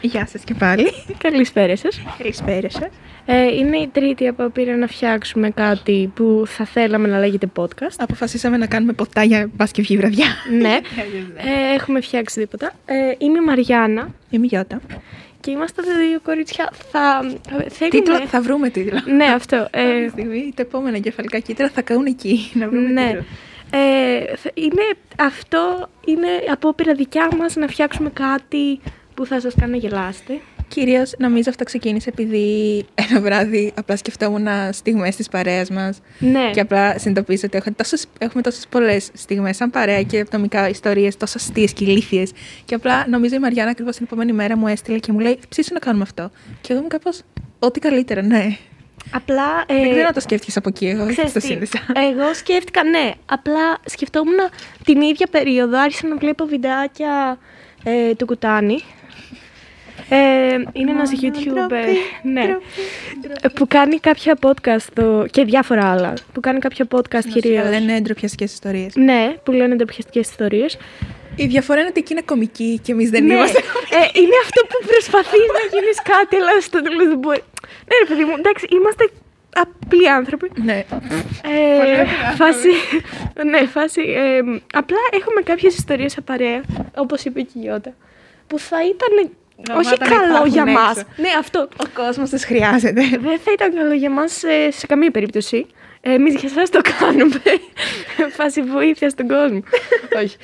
Γεια σας και πάλι. Καλησπέρα σας. Καλησπέρα σας. Ε, είναι η τρίτη απόπειρα να φτιάξουμε κάτι που θα θέλαμε να λέγεται podcast. Αποφασίσαμε να κάνουμε ποτά για μπας και βγει βραδιά. ναι, ε, έχουμε φτιάξει τίποτα. Ε, είμαι η Μαριάννα Είμαι η Γιώτα. και είμαστε τα δύο κορίτσια. Θα θέλουμε... Τίτλο, θα βρούμε τίτλο. Ναι, αυτό. Αυτή Ε, τη στιγμή τα επόμενα κεφαλικά κύτταρα θα καούν εκεί. Να βρούμε ναι. τίτλο. Ε, θα- είναι, αυτό είναι απόπειρα δικιά μας να φτιάξουμε κάτι που θα σας κάνει να γελάσετε. Κυρίως νομίζω αυτό ξεκίνησε επειδή ένα βράδυ απλά σκεφτόμουν στιγμές της παρέας μας Ναι, και απλά συνειδητοποίησα ότι έχω τόσες, έχουμε τόσες πολλές στιγμές σαν παρέα και ατομικά ιστορίες τόσο αστείες και ηλίθιες και απλά νομίζω η Μαριάννα ακριβώς την επόμενη μέρα μου έστειλε και μου λέει ψήσου να κάνουμε αυτό και εγώ ήμουν κάπως ό,τι καλύτερα, ναι. απλά... ε, Δεν ξέρω να το σκέφτηκες από εκεί, εγώ Ξέρεις το τι, σύνδεσα. Εγώ σκέφτηκα, ναι. Απλά σκεφτόμουν την ίδια περίοδο. Άρχισα να βλέπω βιντεάκια ε, του Κουτάνη. Ε, είναι ένας YouTuber ντροπή, ναι, ντροπή, ε, που κάνει κάποια podcast το, και διάφορα άλλα. Που κάνει κάποια podcast Κυρίως. κυρίως. λένε ντροπιαστικές ιστορίες. Ναι, που λένε ντροπιαστικές ιστορίες. Η διαφορά είναι ότι εκεί είναι κομική και εμείς δεν ναι, είμαστε. ε, είναι αυτό που προσπαθείς να γίνεις κάτι, αλλά στο τέλος δεν μπορεί. Ναι, ρε παιδί μου, εντάξει, είμαστε απλοί άνθρωποι. ναι. Ε, Πολύ ωραία. φάση, ναι, φάση. ε, απλά έχουμε κάποιες ιστορίες σε παρέα, όπως είπε και η Γιώτα, που θα ήταν όχι Γαμάτα να καλό υπάρχουν για έξω. μας. Ναι, αυτό. Ο κόσμος τις χρειάζεται. Δεν θα ήταν καλό για μας ε, σε καμία περίπτωση. Ε, εμείς για εσάς το κάνουμε. Φάση βοήθεια στον κόσμο. όχι.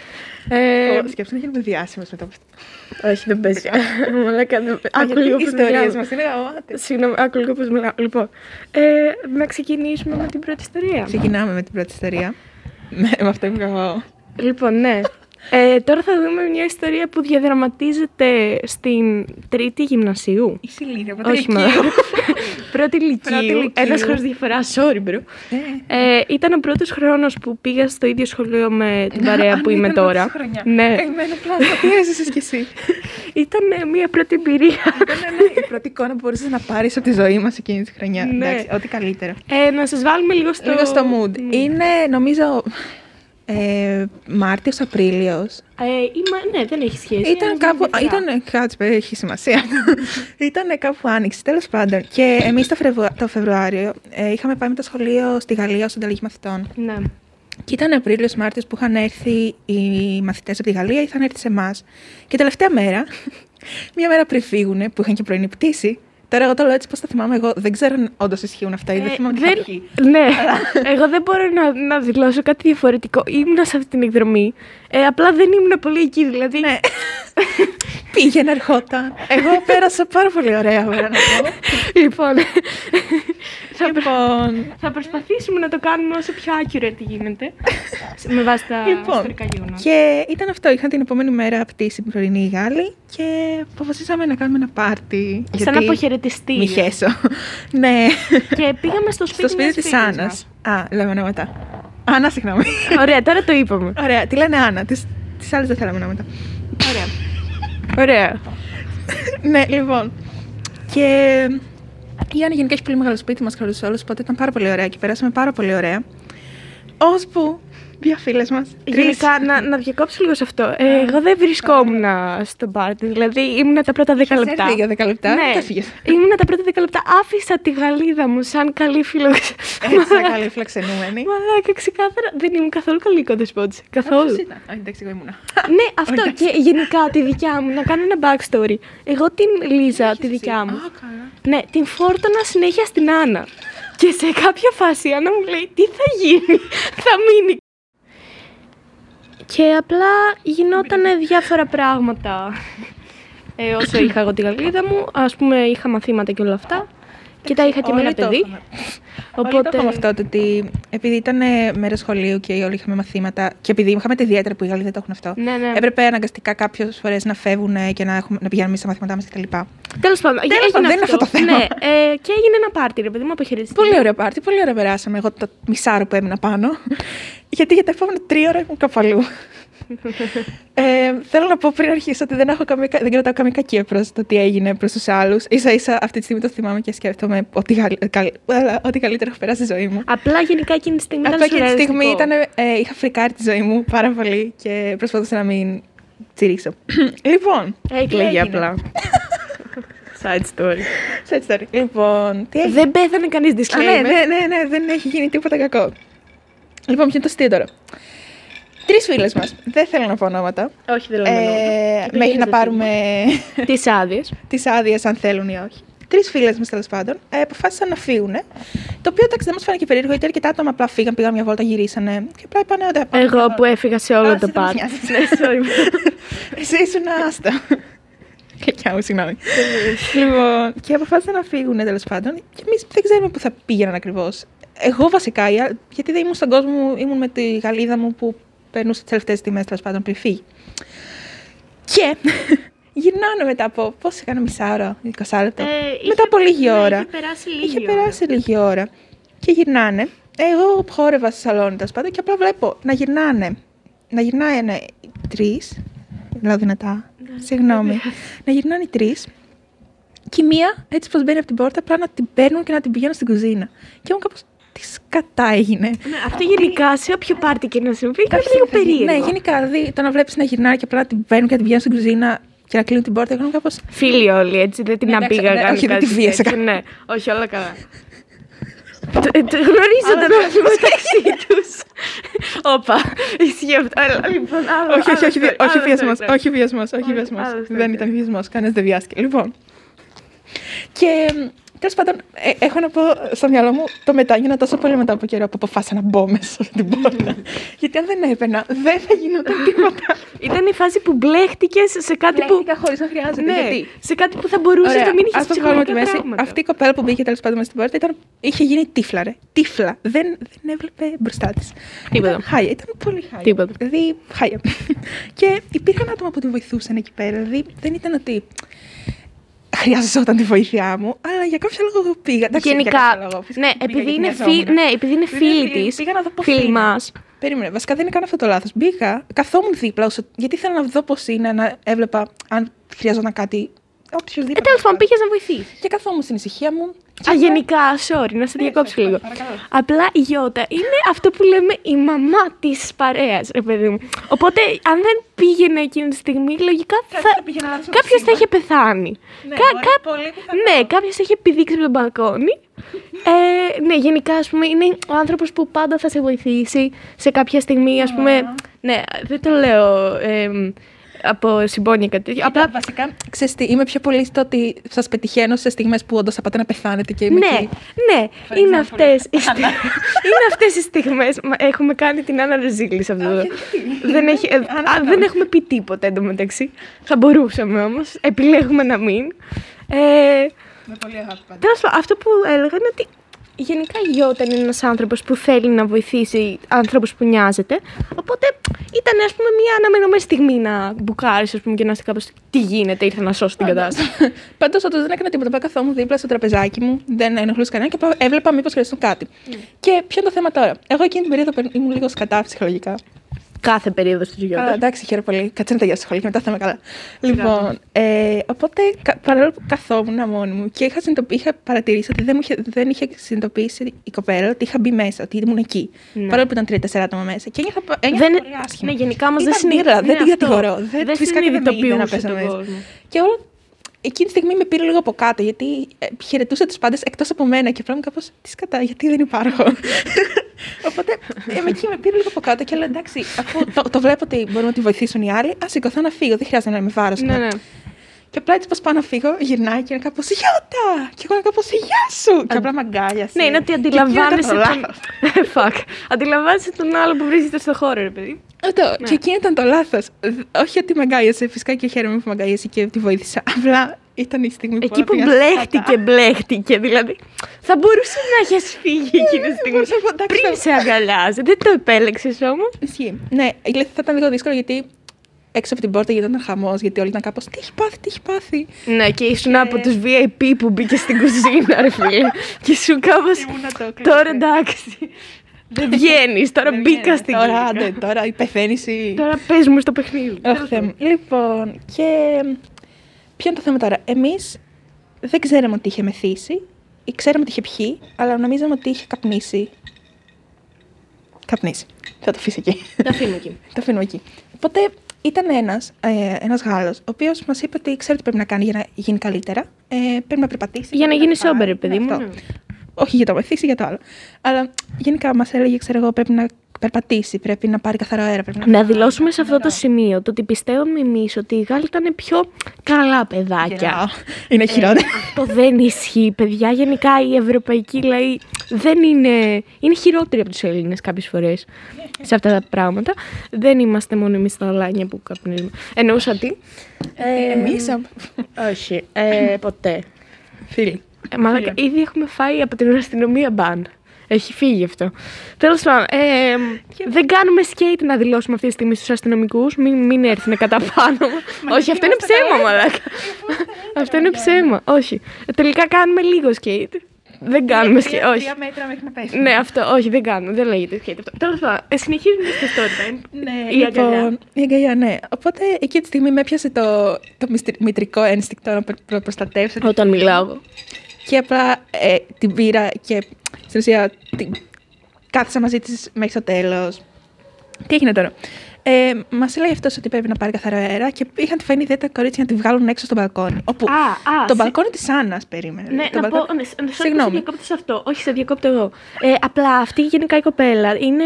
Ε, Σκέψου να γίνουμε διάσημες μετά από αυτό. όχι, δεν παίζει. Μαλάκα, δεν- Άκου Γιατί λίγο οι πώς ιστορίες μιλάω. μας είναι γαμάτες. Συγγνώμη, άκου λίγο πώς μιλάω. Λοιπόν, ε, να ξεκινήσουμε με την πρώτη ιστορία. Ξεκινάμε με την πρώτη ιστορία. με, με αυτό που εγώ. Λοιπόν, ναι. Ε, τώρα θα δούμε μια ιστορία που διαδραματίζεται στην τρίτη γυμνασίου. Η Σιλίνια, Όχι, μα. πρώτη Πρώτη ηλικίου. λυκείου. Ένας χρόνος διαφορά. Sorry, bro. Ε, ήταν ο πρώτος χρόνος που πήγα στο ίδιο σχολείο με την παρέα που είμαι τώρα. Ναι, Καημένο πλάνο, τι έζησες κι εσύ; ήταν ε, μια πρώτη εμπειρία. Ήταν ναι, η πρώτη εικόνα που μπορούσες να πάρεις από τη ζωή μας εκείνη τη χρονιά. Ναι. Εντάξει, ό,τι καλύτερο. Ε, να σας βάλουμε λίγο στο... Λίγο στο mood. Είναι, νομίζω, ε, Μάρτιος, Απρίλιος. Ε, είμαι, ναι, δεν έχει σχέση. Ήταν είναι κάπου. διαφορά. Ήταν. Κάτσε, παιδί, έχει σημασία. ήταν κάπου άνοιξη, τέλος πάντων. Και εμείς το, Φρεβου- το Φεβρουάριο ε, είχαμε πάει με το σχολείο στη Γαλλία ως ανταλλαγή μαθητών. Ναι. Και ήταν Απρίλιος Μάρτιος που είχαν έρθει οι μαθητές από τη Γαλλία, είχαν έρθει σε εμάς. Και τελευταία μέρα, μία μέρα πριν φύγουν, που είχαν και πρωινή πτήση. Τώρα εγώ το λέω έτσι πώ τα θυμάμαι εγώ. Δεν ξέρω αν όντως ισχύουν αυτά ή δεν Ε, θυμάμαι τι δεν- θα βγει. Ναι, εγώ δεν μπορώ να, να δηλώσω κάτι διαφορετικό. Ήμουνα σε αυτή την εκδρομή. Ε, απλά δεν ήμουν πολύ εκεί, δηλαδή. Ναι. Πήγαινε, ερχόταν. Εγώ πέρασα πάρα πολύ ωραία, μπορώ να πω. λοιπόν, θα, λοιπόν, θα προσπαθήσουμε να το κάνουμε όσο πιο accurate γίνεται. με βάση τα Λοιπόν, ιστορικά γεγονότα. Και ήταν αυτό. Είχαν την επόμενη μέρα πτήση την πρωινή οι Γάλλοι και αποφασίσαμε να κάνουμε ένα πάρτι. Σαν αποχαιρετιστή. Μη χέσω. ναι. Και πήγαμε στο σπίτι, Στο σπίτι μιας της φίλης Άννας. μας. Α, λέμε ονόματα. Άννα, συγγνώμη. Ωραία, τώρα το είπαμε. Ωραία, τη λένε Άννα. Τις άλλες δεν θέλαμε ονόματα. Ωραία. Ωραία. ναι, λοιπόν. Και η Άννα γενικά έχει πολύ μεγάλο σπίτι μας χωρί όλους, οπότε ήταν πάρα πολύ ωραία και περάσαμε πάρα πολύ ωραία. Ώσπου δύο φίλες μας. Γενικά, να, να διακόψω λίγο σε αυτό. Ε, εγώ δεν βρισκόμουν στο πάρτι. Δηλαδή, ήμουν τα πρώτα 10 λεπτά. για 10 λεπτά; Ναι, και έφυγες; ήμουν τα πρώτα 10 λεπτά. Άφησα τη γαλίδα μου σαν καλή φίλο. Έτσι, σαν καλή φιλοξενούμενη. Μαλάκα, ξεκάθαρα. Δεν ήμουν καθόλου καλή κοντεσπότση. Καθόλου. Πώς ήταν; Α, εντάξει, εγώ ήμουνα. ναι, αυτό και γενικά τη δικιά μου. Να κάνω ένα backstory. Εγώ την Λίζα, τη δικιά μου. Α, καλά. Ναι, την φόρτωνα συνέχεια στην Άννα. Και σε κάποια φάση η Άννα μου λέει τι θα γίνει, θα μείνει. Και απλά γινόταν διάφορα πράγματα ε, όσο είχα εγώ τη γαλίδα μου. Ας πούμε είχα μαθήματα και όλα αυτά. Και τα είχα και με Όλοι ένα το παιδί. είχαμε. Οπότε... Όλοι το είχαμε αυτό το ότι επειδή ήταν μέρα σχολείου και όλοι είχαμε μαθήματα και επειδή είχαμε τα ιδιαίτερα που οι Γάλλοι δεν το έχουν αυτό, Ναι, ναι. έπρεπε αναγκαστικά κάποιες φορές να φεύγουν και να, έχουμε, να πηγαίνουμε στα μαθήματά μας κτλ. Τέλος πάντων, Τέλος έγινε πάντων, δεν είναι αυτό το θέμα. Ναι, ε, και έγινε ένα πάρτι, ρε παιδί μου, αποχαιρετιστή. Πολύ ωραία πάρτι, πολύ ωραία περάσαμε. Εγώ το μισάρο που έμεινα πάνω. Γιατί για τα επόμενα τρία ώρα ήμουν καπαλού. ε, θέλω να πω πριν αρχίσω ότι δεν, έχω καμία, δεν κρατάω καμία κακία προς το τι έγινε προς τους άλλους. σα ίσα αυτή τη στιγμή το θυμάμαι και σκέφτομαι ότι, γαλ- καλ- αλλά ό,τι καλύτερο έχω περάσει στη ζωή μου. Απλά γενικά εκείνη τη στιγμή Απλά ήταν και τη στιγμή σουρεαλιστικό. ήταν, ε, είχα φρικάρει τη ζωή μου πάρα πολύ και προσπαθούσα να μην τσιρίσω. λοιπόν, τι Έκλαιγε έγινε; απλά. Side story. Side story. Λοιπόν, τι έχει. Δεν πέθανε κανείς Α, ναι, disclaimer. ναι, ναι, ναι, δεν έχει γίνει τίποτα κακό. Λοιπόν, ποιο είναι το αστείο τώρα. Τρεις φίλες μας. Δεν θέλω να πω ονόματα. Όχι, δεν λέμε Ε, ονόματα. μέχρι να πάρουμε Τις άδειες. τις άδειες, αν θέλουν ή όχι. Τρεις φίλες μας τέλος πάντων ε, αποφάσισαν να φύγουν. Το οποίο εντάξει δεν μας φάνηκε περίεργο, γιατί αρκετά άτομα απλά φύγαν, πήγαν μια βόλτα, γυρίσανε. Και απλά είπανε ότι. πάμε Εγώ μια που έφυγα σε Α, όλο εσύ το δεν μας πάρτι. νοιάζει. Ναι, sorry. Εσύ ήσουν άστα. Κακιά μου, συγγνώμη. λοιπόν, και αποφάσισαν να φύγουν τέλος πάντων. Και εμείς δεν ξέρουμε πού θα πήγαιναν ακριβώς. Εγώ βασικά, η α- γιατί δεν ήμουν στον κόσμο μου, ήμουν με τη γαλίδα μου που περνούσε τι τελευταίες τιμές τέλος πάντων πριν φύγει. Και γυρνάνε μετά από. Πώς έκανα μισά ώρα, 20 λεπτά. Ε, είχε- μετά από λίγη ναι, ώρα. είχε περάσει λίγη Είχε ώρα. περάσει λίγη ώρα. Και γυρνάνε. Εγώ χόρευα στη σαλόνι τέλος πάντων και απλά βλέπω να γυρνάνε. Να γυρνάνε τρεις. Λέω δυνατά. Συγγνώμη. να γυρνάνε τρεις. Και η μία, έτσι πως μπαίνει από την πόρτα, απλά να την παίρνουν και να την πηγαίνουν στην κουζίνα. Και ήμουν κάπως. Τι σκατά έγινε. Ναι, αυτό γενικά σε όποιο πάρτι και να συμβεί είναι λίγο περίεργο. Ναι, γενικά. Δηλαδή το να βλέπεις να γυρνάει και απλά να την παίρνουν και να την πηγαίνουν στην κουζίνα και να κλείνουν την πόρτα. Εγώ ήμουν κάπω. Φίλοι όλοι, έτσι, δεν την Ναι, εντάξει, απήγαγαν. ναι, όχι, δεν κάτι τη βίασε τέτοιο, κανένα. Ναι, όχι, όλα καλά. Το- ε, το Γνωρίζονταν Άρα, όλοι μεταξύ τους. Όπα, ισχύει αυτό. Έλα, λοιπόν, άλλο- Όχι, όχι, άλλο όχι, story, όχι άλλο βιασμός. story. Όχι βιασμός. Όχι Όχι, βιασμός. άλλο story. Δεν ήταν βιασμός. Κανένας δεν βιάστηκε. Λοιπόν. Και τέλος πάντων, ε, έχω να πω στο μυαλό μου το μετάγινα τόσο πολύ μετά από καιρό που αποφάσισα να μπω μέσα στην πόρτα. Γιατί αν δεν έπαιρνα, δεν θα γινόταν τίποτα. Ήταν η φάση που μπλέχτηκες σε κάτι που. χωρίς να χρειάζεται. Ναι, Γιατί. σε κάτι που θα μπορούσες Ωραία, να μην είχες ας το βγάλουμε τη μέση. ψυχολογικά Αυτή η κοπέλα που μπήκε τέλος πάντων μέσα στην πόρτα ήταν, είχε γίνει τύφλα, ρε. Τύφλα. Δεν, δεν έβλεπε μπροστά της. Τίποτα. Ήταν χάλια, ήταν πολύ χάλια. Τίποτα. Δηλαδή, χάλια. και υπήρχαν άτομα που τη βοηθούσαν εκεί πέρα. Δηλαδή, δεν ήταν ότι χρειαζόταν τη βοήθειά μου, αλλά για κάποιο λόγο εγώ πήγα. Εντάξει, για Γενικά, κάποιο λόγο, φυσικά ναι, πήγα επειδή γιατί είναι, νοιαζόμουν. φι... ναι, επειδή είναι Επειδή είναι φίλοι φίλοι, της, πήγα να δω πώς φίλοι είναι. μας. Περίμενε, βασικά δεν έκανα αυτό το λάθος. Μπήκα, καθόμουν δίπλα, όσο... γιατί ήθελα να δω πώς είναι, να έβλεπα αν χρειαζόταν κάτι. Οποιοδήποτε. Ε, τέλος πάντων, πήγες να βοηθήσει. Και καθόμουν στην ησυχία μου. και Α, απλά- γενικά, sorry, να σε διακόψω sorry, λίγο. παρακαλώ. Απλά η Γιώτα είναι αυτό που λέμε η μαμά της παρέας, ρε παιδί μου. Οπότε, αν δεν πήγαινε εκείνη τη στιγμή, λογικά Κάποιος θα. θα πήγαινε λάθος με το Κάποιος θα σύμπαν. είχε πεθάνει. Ναι, Κα- μπορεί, κα- πολύ πιθανό. Ναι, κάποιος θα είχε επιδείξει από τον μπαλκόνι. Ε, ναι, γενικά, ας πούμε, είναι ο άνθρωπος που πάντα θα σε βοηθήσει σε κάποια στιγμή, ας πούμε. Ναι, δεν το λέω ε, από συμπόνια κάτι τέτοιο. Απλά Απλά βασικά, ξέρεις τι, είμαι πιο πολύ στο ότι σας πετυχαίνω σε στιγμές που όντως θα πάτε να πεθάνετε και είμαι Ναι, εκεί. ναι, For είναι example, αυτές, οι Άννα. στε- είναι αυτές οι στιγμές. Μα Έχουμε κάνει την Άννα Ρεζίλη σε αυτό. το- δεν, έχει, ε, Άννα, α, συγγνώμη. δεν έχουμε πει τίποτα εντωμεταξύ. Θα μπορούσαμε όμως. Επιλέγουμε να μην. Ε, Με πολύ αγάπη πάντα. Τέλος πάντων, αυτό που έλεγα είναι ότι γενικά η Γιώτα είναι ένας άνθρωπος που θέλει να βοηθήσει άνθρωπους που νοιάζεται. Οπότε ήταν ας πούμε μια αναμενόμενη στιγμή να μπουκάρεις ας πούμε, και να είστε κάπως τι γίνεται, ήρθα να σώσω την κατάσταση. Πάντως, όντω δεν έκανα τίποτα. Απλά καθόμουν δίπλα στο τραπεζάκι μου, δεν ενοχλούσα κανένα και απλά έβλεπα μήπως χρειαζόταν κάτι. Και ποιο είναι το θέμα τώρα. Εγώ εκείνη την περίοδο περ- ήμουν λίγο σκατά ψυχολογικά. Κάθε περίοδος της Καλά, Γιώτας. εντάξει, χαίρομαι πολύ. Κάτσε να τελειώσει σχολείο και μετά θα είμαι καλά. Λοιπόν, ε, οπότε κα- παρόλο που καθόμουν μόνη μου και είχα, συνειδητοποιη- είχα παρατηρήσει ότι δεν, μου είχε, δεν είχε συνειδητοποιήσει η κοπέλα ότι είχα μπει μέσα, ότι ήμουν εκεί. Ναι. Παρόλο που ήταν τρία-τέσσερα άτομα μέσα. Και ένιωθα, ένιωθα Δεν, πολύ άσχημα. ναι, γενικά όμως δεν Ήταν συνειδη- μπύρρα, ναι, δεν την αυτό. κατηγορώ. Δεν, Δεν φυσικά και δεν με είδε να συνειδητοποιούσε πέσω τον μέσα. κόσμο. Και όλο εκείνη τη στιγμή με πήρε λίγο από κάτω, γιατί ε, χαιρετούσε τους πάντες εκτός από μένα και απλά μου κάπως τι σκατά, γιατί δεν υπάρχω. Οπότε ε, με εκεί με πήρε λίγο από κάτω και λέω εντάξει, αφού το, το βλέπω ότι μπορούν να τη βοηθήσουν οι άλλοι, ας σηκωθώ να φύγω. Δεν χρειάζεται να είμαι βάρος. Ναι, ναι. Και απλά έτσι πως πάω να φύγω, γυρνάει και είναι κάπως Γιώτα! Και εγώ είναι κάπως Γεια σου! Και απλά με αγκάλιασε. Ναι, είναι ότι Και εκεί έκανα αντιλαμβάνεσαι το τον... λάθος. Fuck. Αντιλαμβάνεσαι τον άλλο που βρίσκεται στο χώρο, ρε παιδί. Αυτό. Ναι. Και εκεί ήταν το λάθος. Όχι ότι με αγκάλιασε, φυσικά και χαίρομαι που με αγκάλιασε και τη βοήθησα. Απλά ήταν η στιγμή Εκεί που όλα πήγαν μπλέχτηκε, σκατά. μπλέχτηκε. Δηλαδή, θα μπορούσε να έχει φύγει εκείνη τη στιγμή. μπορούσα να πω, εντάξει, Πριν θα- σε αγκαλιάζει. Δεν το επέλεξες όμως. Ισχύει. Ναι, η αλήθεια θα ήταν λίγο δύσκολο γιατί έξω από την πόρτα γινόταν χαμός. Γιατί όλοι ήταν κάπως Τι έχει πάθει, τι έχει πάθει; Ναι, και ήσουν από τους VIP που μπήκε στην κουζίνα, ρε φίλε. και σου κάπως. Ήμουνα το Τώρα εντάξει. Δεν βγαίνεις, τώρα Δεν μπήκα βγαίνει. στην Τώρα, κύλικα. άντε, τώρα η πεθαίνηση. Τώρα πες μου στο παιχνίδι. Αχ, Θεέ μου. Λοιπόν, και ποιο είναι το θέμα τώρα; Εμείς δεν ξέραμε ότι είχε μεθύσει, ή ξέραμε ότι είχε πιει, αλλά νομίζαμε ότι είχε καπνίσει. Καπνίσει. Θα το αφήσω εκεί. Τα αφήνω εκεί. το αφήνουμε εκεί. Οπότε ήταν ένας ένας Γάλλος, ο οποίος μας είπε ότι ξέρει τι πρέπει να κάνει για να γίνει καλύτερα. Ε, πρέπει να περπατήσει. Για να πρέπει γίνει φάει, σόμπερ, παιδί ναι, μου. αυτό. ναι. Όχι για το βοηθήσει, για το άλλο. Αλλά γενικά μας έλεγε, ξέρω εγώ, πρέπει να περπατήσει, πρέπει να πάρει καθαρό αέρα. Πρέπει να, Να δηλώσουμε σε αυτό το σημείο το ότι πιστεύουμε εμεί ότι οι Γάλλοι ήταν πιο καλά παιδάκια. Yeah. Είναι χειρότερο. Αυτό δεν ισχύει, παιδιά. Γενικά οι ευρωπαϊκοί λαοί δεν είναι. είναι χειρότεροι από τους Έλληνες κάποιες φορές σε αυτά τα πράγματα. Δεν είμαστε μόνο εμείς τα λάνια που καπνίζουμε. Εννοούσα τι; Ε, Εμείς. Όχι, ε, ποτέ. Φίλοι. Ε, μαλάκα, ήδη έχουμε φάει από την αστυνομία μπαν. Έχει φύγει αυτό. Τέλος πάντων, ε, δεν κάνουμε σκέιτ να δηλώσουμε αυτή τη στιγμή στους αστυνομικούς. Μην, μην έρθουν κατά πάνω. μου. Όχι, αυτό είναι είμαστε ψέμα, καλά. μαλάκα. αυτό είναι ψέμα. Όχι. Ε, τελικά κάνουμε λίγο σκέιτ. Δεν κάνουμε σκέιτ. Όχι. Τρία μέτρα μέχρι να πέσει. Ναι, αυτό, όχι, δεν κάνουμε. Δεν λέγεται σκέιτ αυτό. Τέλος πάντων, ε, συνεχίζουμε στο story time. Ναι, Η αγκαλιά. λοιπόν, η αγκαλιά, ναι. Οπότε εκεί τη στιγμή με έπιασε το, το μυστρ- μητρικό ένστικτο να προ- προ- προστατεύσω. Όταν μιλάω. εγώ. Και απλά ε, την πήρα και στην ουσία την... κάθισα μαζί της μέχρι το τέλος. Τι έγινε τώρα; Ε, Μας έλεγε αυτός ότι πρέπει να πάρει καθαρό αέρα και είχαν τη φανεί ιδέα τα κορίτσια να τη βγάλουν έξω στο μπαλκόνι. Όπου Α, α, το σε- μπαλκόνι της Άννας περίμενε. Ναι, το να μπαλκόνι- πω. Ναι, σ- σε Συγγνώμη. διακόπτω σε αυτό. Όχι, σε διακόπτω εγώ. Ε, απλά αυτή γενικά η κοπέλα είναι.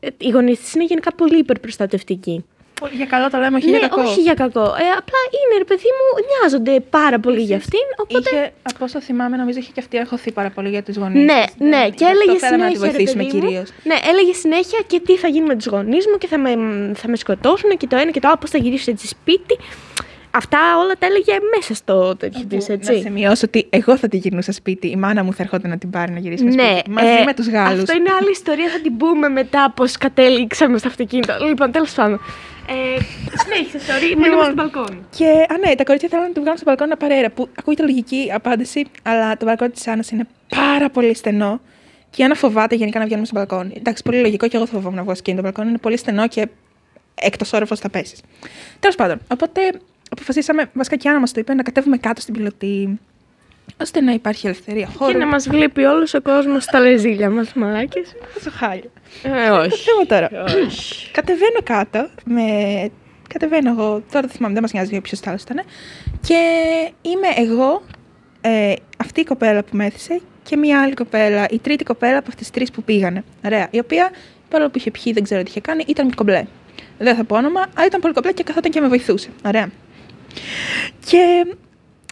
ε, Οι γονείς της είναι γενικά πολύ υπερπροστατευτικοί. Για καλό το λέμε, όχι ναι, για κακό. όχι για κακό. Ε, απλά είναι, ρε παιδί μου, νοιάζονται πάρα πολύ για αυτήν. Οπότε. Είχε, από όσο θυμάμαι, νομίζω είχε και αυτή αγχωθεί πάρα πολύ για τους γονείς. Ναι, ναι, και έλεγε θέλαμε να τη συνέχεια. ρε βοηθήσουμε παιδί μου. κυρίως. Ναι, έλεγε συνέχεια και τι θα γίνει με τους γονείς μου και θα με, θα με σκοτώσουν και το ένα και το άλλο, πώς θα γυρίσω έτσι σπίτι. Αυτά όλα τα έλεγε μέσα στο τέτοιο της, Να έτσι. σημειώσω ότι εγώ θα τη γυρνούσα σπίτι. Η μάνα μου θα ερχόταν να την πάρει να γυρίσει Ναι, σπίτι. Μαζί ε, με τους Γάλλους. Αυτό είναι άλλη ιστορία, θα την πούμε μετά πώς κατέληξαμε στο αυτοκίνητο. Λοιπόν, τέλος πάντων. Ε, συνέχισε, sorry, μείναμε Λοιπόν. στο μπαλκόνι. Και, α, ναι, τα κορίτσια θέλουν να του βγάλουν στο μπαλκόνι να πάρει αέρα. Που ακούγεται λογική απάντηση, αλλά το μπαλκόνι της Άννας είναι πάρα πολύ στενό. Και η Άννα φοβάται γενικά να βγαίνουμε στο μπαλκόνι. Εντάξει, πολύ λογικό και εγώ θα φοβόμουν να βγω σκηνή. Το μπαλκόνι είναι πολύ στενό και εκτός όροφος θα πέσεις. Τέλος πάντων, οπότε αποφασίσαμε, βασικά και η Άννα μας το είπε, να κατέβουμε κάτω στην πιλωτή. Ώστε να υπάρχει ελευθερία χώρου. Και να μας βλέπει όλος ο κόσμος στα λεζίλια μας, μαλάκες. Τόσο χάλια. Ε, όχι. Το θέμα τώρα. όχι. Κατεβαίνω κάτω με. Κατεβαίνω εγώ, τώρα δεν θυμάμαι, δεν μας νοιάζει ποιος άλλο ήταν. Και είμαι εγώ, ε, αυτή η κοπέλα που με έθισε και μια άλλη κοπέλα, η τρίτη κοπέλα από αυτές τις τρεις που πήγανε. Ωραία. Η οποία, παρόλο που είχε πιει, δεν ξέρω τι είχε κάνει, ήταν κομπλέ. Δεν θα πω όνομα, αλλά ήταν πολύ κομπλέ και καθόταν και με βοηθούσε. Ωραία. Και